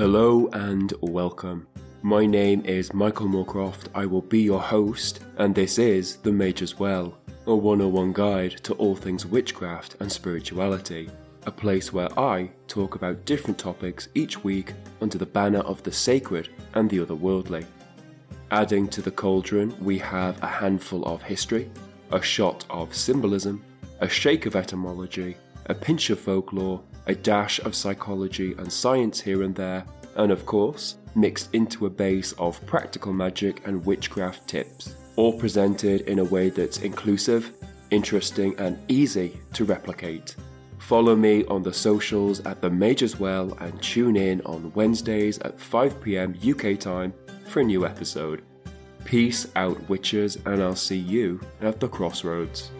Hello and welcome. My name is Michael Moorcroft. I will be your host, and this is The Mage's Well, a 101 guide to all things witchcraft and spirituality. A place where I talk about different topics each week under the banner of the sacred and the otherworldly. Adding to the cauldron, we have a handful of history, a shot of symbolism, a shake of etymology, a pinch of folklore, a dash of psychology and science here and there, and of course, mixed into a base of practical magic and witchcraft tips, all presented in a way that's inclusive, interesting, and easy to replicate. Follow me on the socials at The Mage's Well and tune in on Wednesdays at 5pm UK time for a new episode. Peace out, witches, and I'll see you at the crossroads.